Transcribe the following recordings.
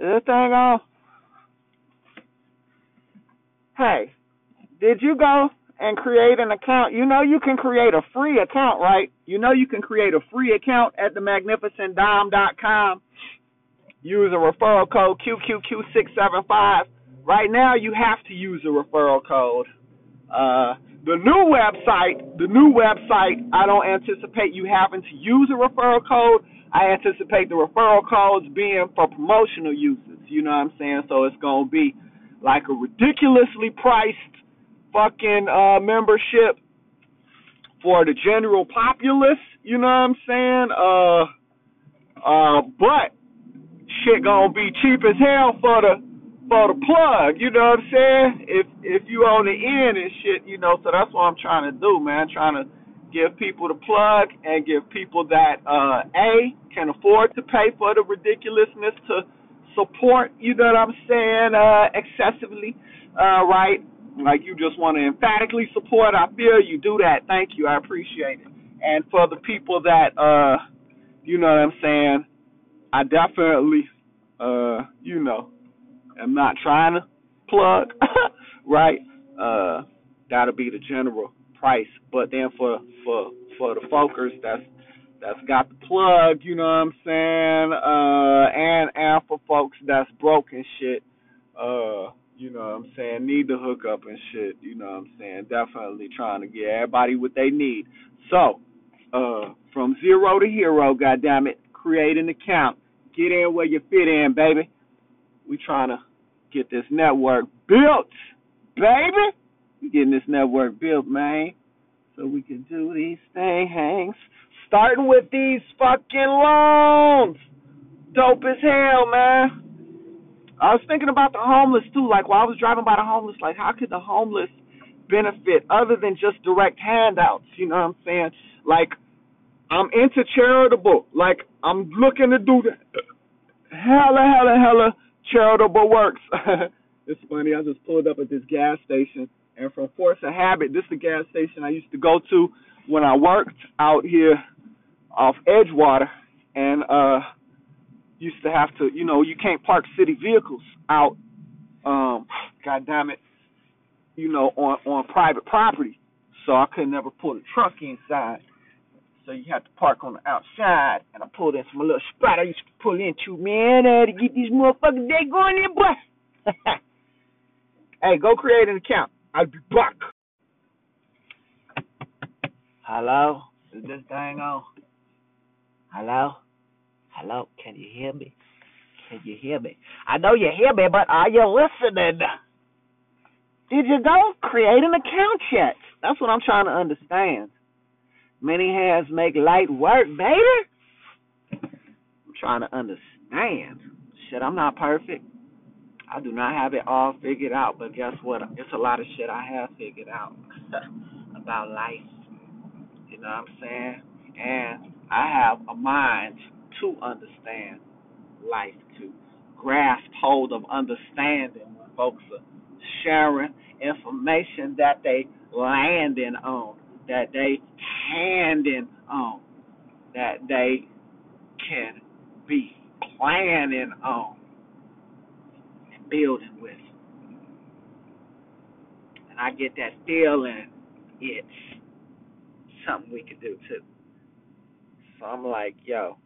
Is this thing on? Hey, did you go and create an account? You know you can create a free account, right? You know you can create a free account at themagnificentdomb.com. Use a referral code QQQ675. Right now, you have to use a referral code. Uh, the new website, the new website, I don't anticipate you having to use a referral code. I anticipate the referral codes being for promotional uses. You know what I'm saying? So it's gonna be like a ridiculously priced fucking uh, membership for the general populace. You know what I'm saying? Uh, uh, but shit gonna be cheap as hell for the for the plug, you know what I'm saying? If if you on the end and shit, you know, so that's what I'm trying to do, man. Trying to give people the plug and give people that uh A can afford to pay for the ridiculousness to support, you know what I'm saying, uh excessively, uh, right? Like you just want to emphatically support, I feel you do that. Thank you, I appreciate it. And for the people that uh you know what I'm saying, I definitely uh, you know, am not trying to plug, right? Uh, that'll be the general price. But then for for for the folkers that's that's got the plug, you know what I'm saying? Uh, and and for folks that's broken shit, uh, you know what I'm saying, need the hookup and shit, you know what I'm saying? Definitely trying to get everybody what they need. So, uh, from zero to hero, goddamn it, create an account. Get in where you fit in, baby. We trying to get this network built, baby. We getting this network built, man. So we can do these things. Starting with these fucking loans. Dope as hell, man. I was thinking about the homeless too. Like while I was driving by the homeless, like how could the homeless benefit other than just direct handouts? You know what I'm saying? Like I'm into charitable. Like I'm looking to do the hella, hella, hella charitable works. it's funny. I just pulled up at this gas station, and from force of habit, this is the gas station I used to go to when I worked out here off Edgewater, and uh used to have to, you know, you can't park city vehicles out. Um, God damn it, you know, on on private property. So I could never pull the truck inside. So you have to park on the outside, and I pulled in some little spot I used to pull into, man, uh, to get these motherfuckers they going in, boy. hey, go create an account. I'll be back. Hello? Is this thing on? Hello? Hello? Can you hear me? Can you hear me? I know you hear me, but are you listening? Did you go create an account yet? That's what I'm trying to understand. Many hands make light work, baby. I'm trying to understand. Shit, I'm not perfect. I do not have it all figured out, but guess what? It's a lot of shit I have figured out about life. You know what I'm saying? And I have a mind to understand life, to grasp hold of understanding when folks are sharing information that they landing on that they handing on, that they can be planning on building with. And I get that feeling it's something we can do too. So I'm like, yo,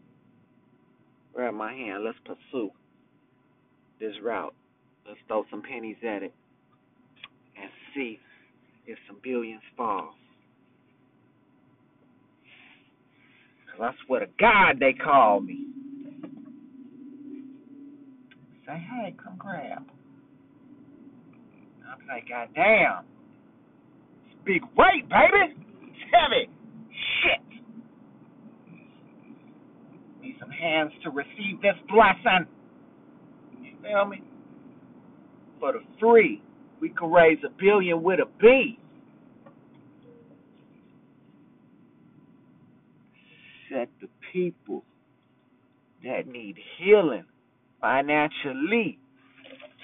grab my hand, let's pursue this route. Let's throw some pennies at it and see if some billions fall. I swear to God, they call me. Say, hey, come grab. I'm like, God damn. It's big weight, baby. It's heavy. Shit. Need some hands to receive this blessing. You feel me? For the free, we can raise a billion with a B. set the people that need healing financially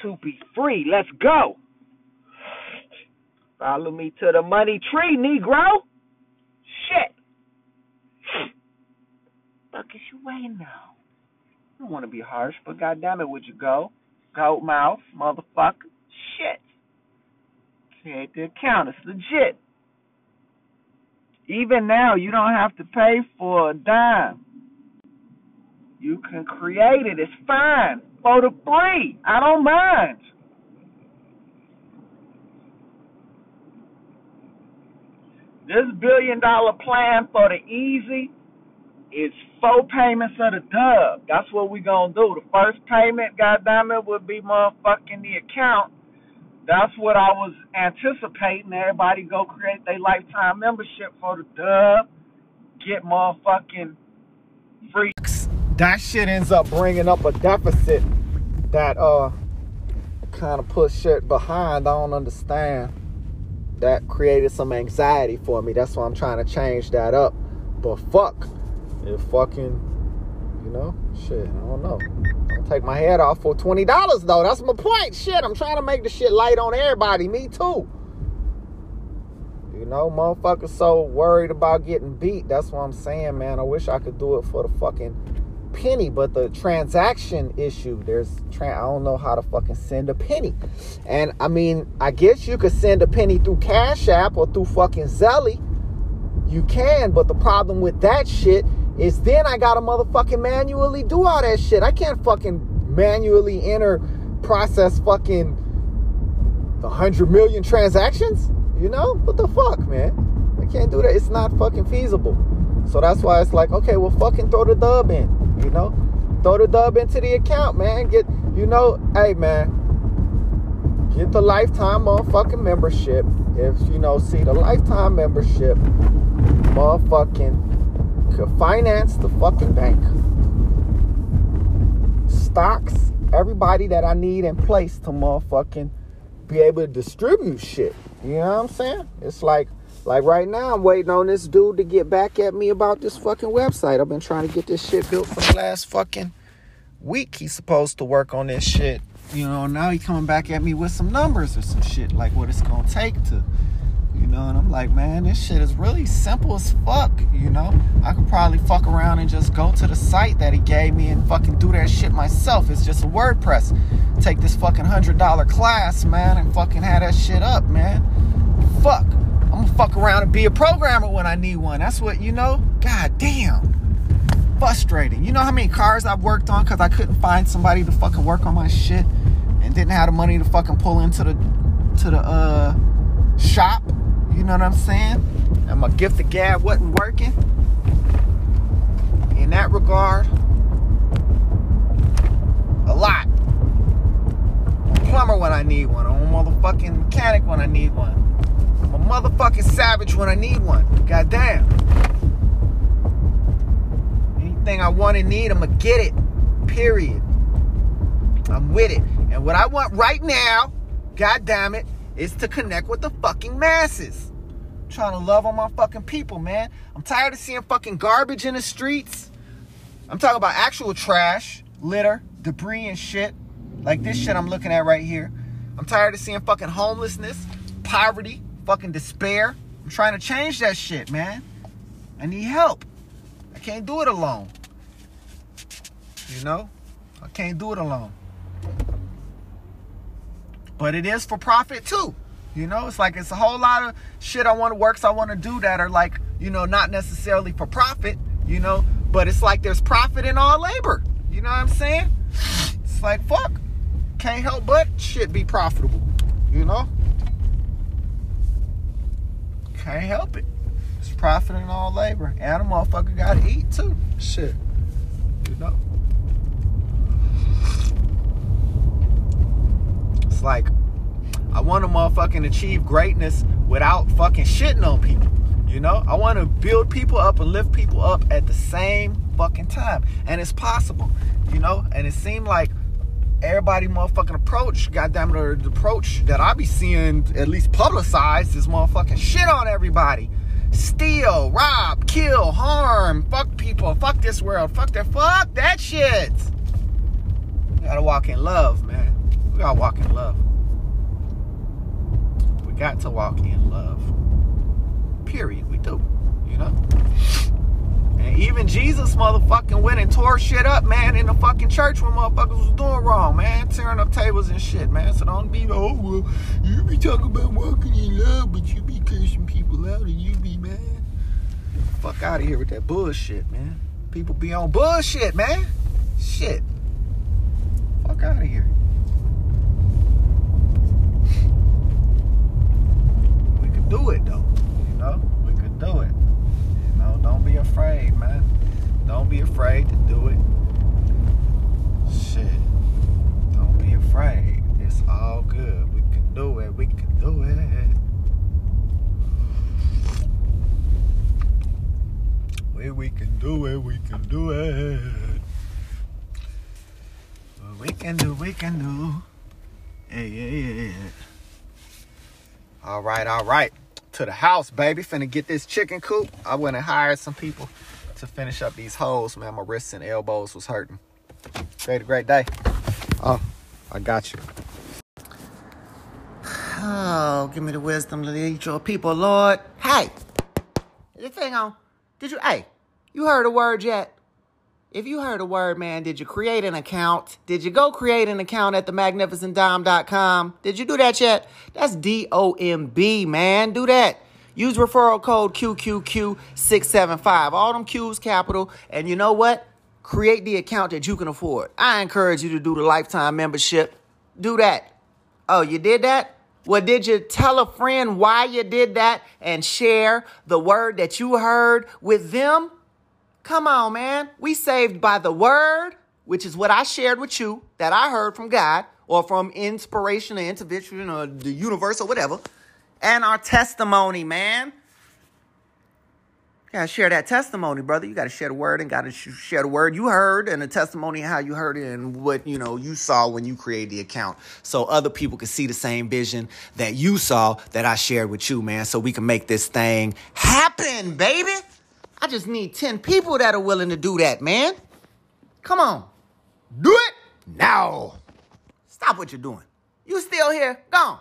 to be free. Let's go. Follow me to the money tree, Negro. Shit. Fuck is you waiting now? I don't want to be harsh, but goddamn it, would you go? Goat mouth, motherfucker. Shit. Create the account. It's legit. Even now, you don't have to pay for a dime. You can create it. It's fine. For the free. I don't mind. This billion dollar plan for the easy is four payments of the dub. That's what we're gonna do. The first payment, goddamn it, would be motherfucking the account. That's what I was anticipating. Everybody go create their lifetime membership for the dub. Get motherfucking free. That shit ends up bringing up a deficit that uh kind of puts shit behind. I don't understand that created some anxiety for me. That's why I'm trying to change that up. But fuck, it fucking, you know, shit, I don't know. I'll take my head off for $20 though. That's my point. Shit, I'm trying to make the shit light on everybody. Me too. You know, motherfuckers so worried about getting beat. That's what I'm saying, man. I wish I could do it for the fucking penny, but the transaction issue, there's tra- I don't know how to fucking send a penny. And I mean, I guess you could send a penny through Cash App or through fucking Zelly. You can, but the problem with that shit is then I gotta motherfucking manually do all that shit. I can't fucking manually enter, process fucking a hundred million transactions. You know? What the fuck, man? I can't do that. It's not fucking feasible. So that's why it's like, okay, well, fucking throw the dub in. You know, throw the dub into the account, man. Get, you know, hey, man, get the lifetime motherfucking membership. If you know, see the lifetime membership, motherfucking could finance the fucking bank, stocks, everybody that I need in place to motherfucking be able to distribute shit. You know what I'm saying? It's like like right now, I'm waiting on this dude to get back at me about this fucking website. I've been trying to get this shit built for the last fucking week. He's supposed to work on this shit. You know, now he coming back at me with some numbers or some shit, like what it's gonna take to, you know. And I'm like, man, this shit is really simple as fuck. You know, I could probably fuck around and just go to the site that he gave me and fucking do that shit myself. It's just a WordPress. Take this fucking hundred dollar class, man, and fucking have that shit up, man. Fuck. I'm gonna fuck around and be a programmer when I need one. That's what, you know? God damn. Frustrating. You know how many cars I've worked on because I couldn't find somebody to fucking work on my shit and didn't have the money to fucking pull into the to the uh shop. You know what I'm saying? And my gift of gab wasn't working. In that regard, a lot. plumber when I need one. I'm a motherfucking mechanic when I need one. I'm a motherfucking savage when I need one. Goddamn. Anything I want and need, I'm gonna get it. Period. I'm with it. And what I want right now, god damn it, is to connect with the fucking masses. I'm trying to love on my fucking people, man. I'm tired of seeing fucking garbage in the streets. I'm talking about actual trash, litter, debris and shit. Like this shit I'm looking at right here. I'm tired of seeing fucking homelessness, poverty, fucking despair. I'm trying to change that shit, man. I need help. I can't do it alone. You know? I can't do it alone. But it is for profit too. You know, it's like it's a whole lot of shit I want to works I want to do that are like, you know, not necessarily for profit, you know, but it's like there's profit in all labor. You know what I'm saying? It's like fuck. Can't help but shit be profitable. You know? Can't help it. It's profit and all labor. And a motherfucker gotta eat too. Shit. You know? It's like I want to motherfucking achieve greatness without fucking shitting on people. You know? I want to build people up and lift people up at the same fucking time. And it's possible. You know? And it seemed like everybody motherfucking approach, goddamn the approach that I be seeing at least publicized is motherfucking shit on everybody. Steal, rob, kill, harm, fuck people, fuck this world, fuck that, fuck that shit. We gotta walk in love, man. We gotta walk in love. We got to walk in love. Period. We do. You know? Even Jesus motherfucking went and tore shit up, man, in the fucking church when motherfuckers was doing wrong, man. Tearing up tables and shit, man. So don't be, oh, well, you be talking about walking in love, but you be cursing people out and you be mad. Fuck out of here with that bullshit, man. People be on bullshit, man. Shit. Fuck out of here. We could do it, though. You know? We could do it. You know, don't be afraid, man. Don't be afraid to do it. Shit. Don't be afraid. It's all good. We can do it. We can do it. We, we can do it. We can do it. We can do. We can do. Hey, yeah, yeah. All right, all right. To the house, baby. Finna get this chicken coop. I went and hired some people to finish up these holes, man. My wrists and elbows was hurting. Great, a great day. Oh, I got you. Oh, give me the wisdom to lead your people, Lord. Hey, is this thing on? Did you, hey, you heard a word yet? If you heard a word, man, did you create an account? Did you go create an account at themagnificentdomb.com? Did you do that yet? That's D O M B, man. Do that. Use referral code QQQ675. All them Q's capital. And you know what? Create the account that you can afford. I encourage you to do the lifetime membership. Do that. Oh, you did that? Well, did you tell a friend why you did that and share the word that you heard with them? Come on, man. We saved by the word, which is what I shared with you that I heard from God or from inspiration or intervention or the universe or whatever, and our testimony, man. You gotta share that testimony, brother. You gotta share the word and gotta share the word you heard and the testimony how you heard it and what you know you saw when you created the account, so other people can see the same vision that you saw that I shared with you, man. So we can make this thing happen, baby. I just need 10 people that are willing to do that, man. Come on. Do it now. Stop what you're doing. You still here? Go on.